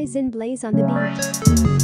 Why Blaze on the beat?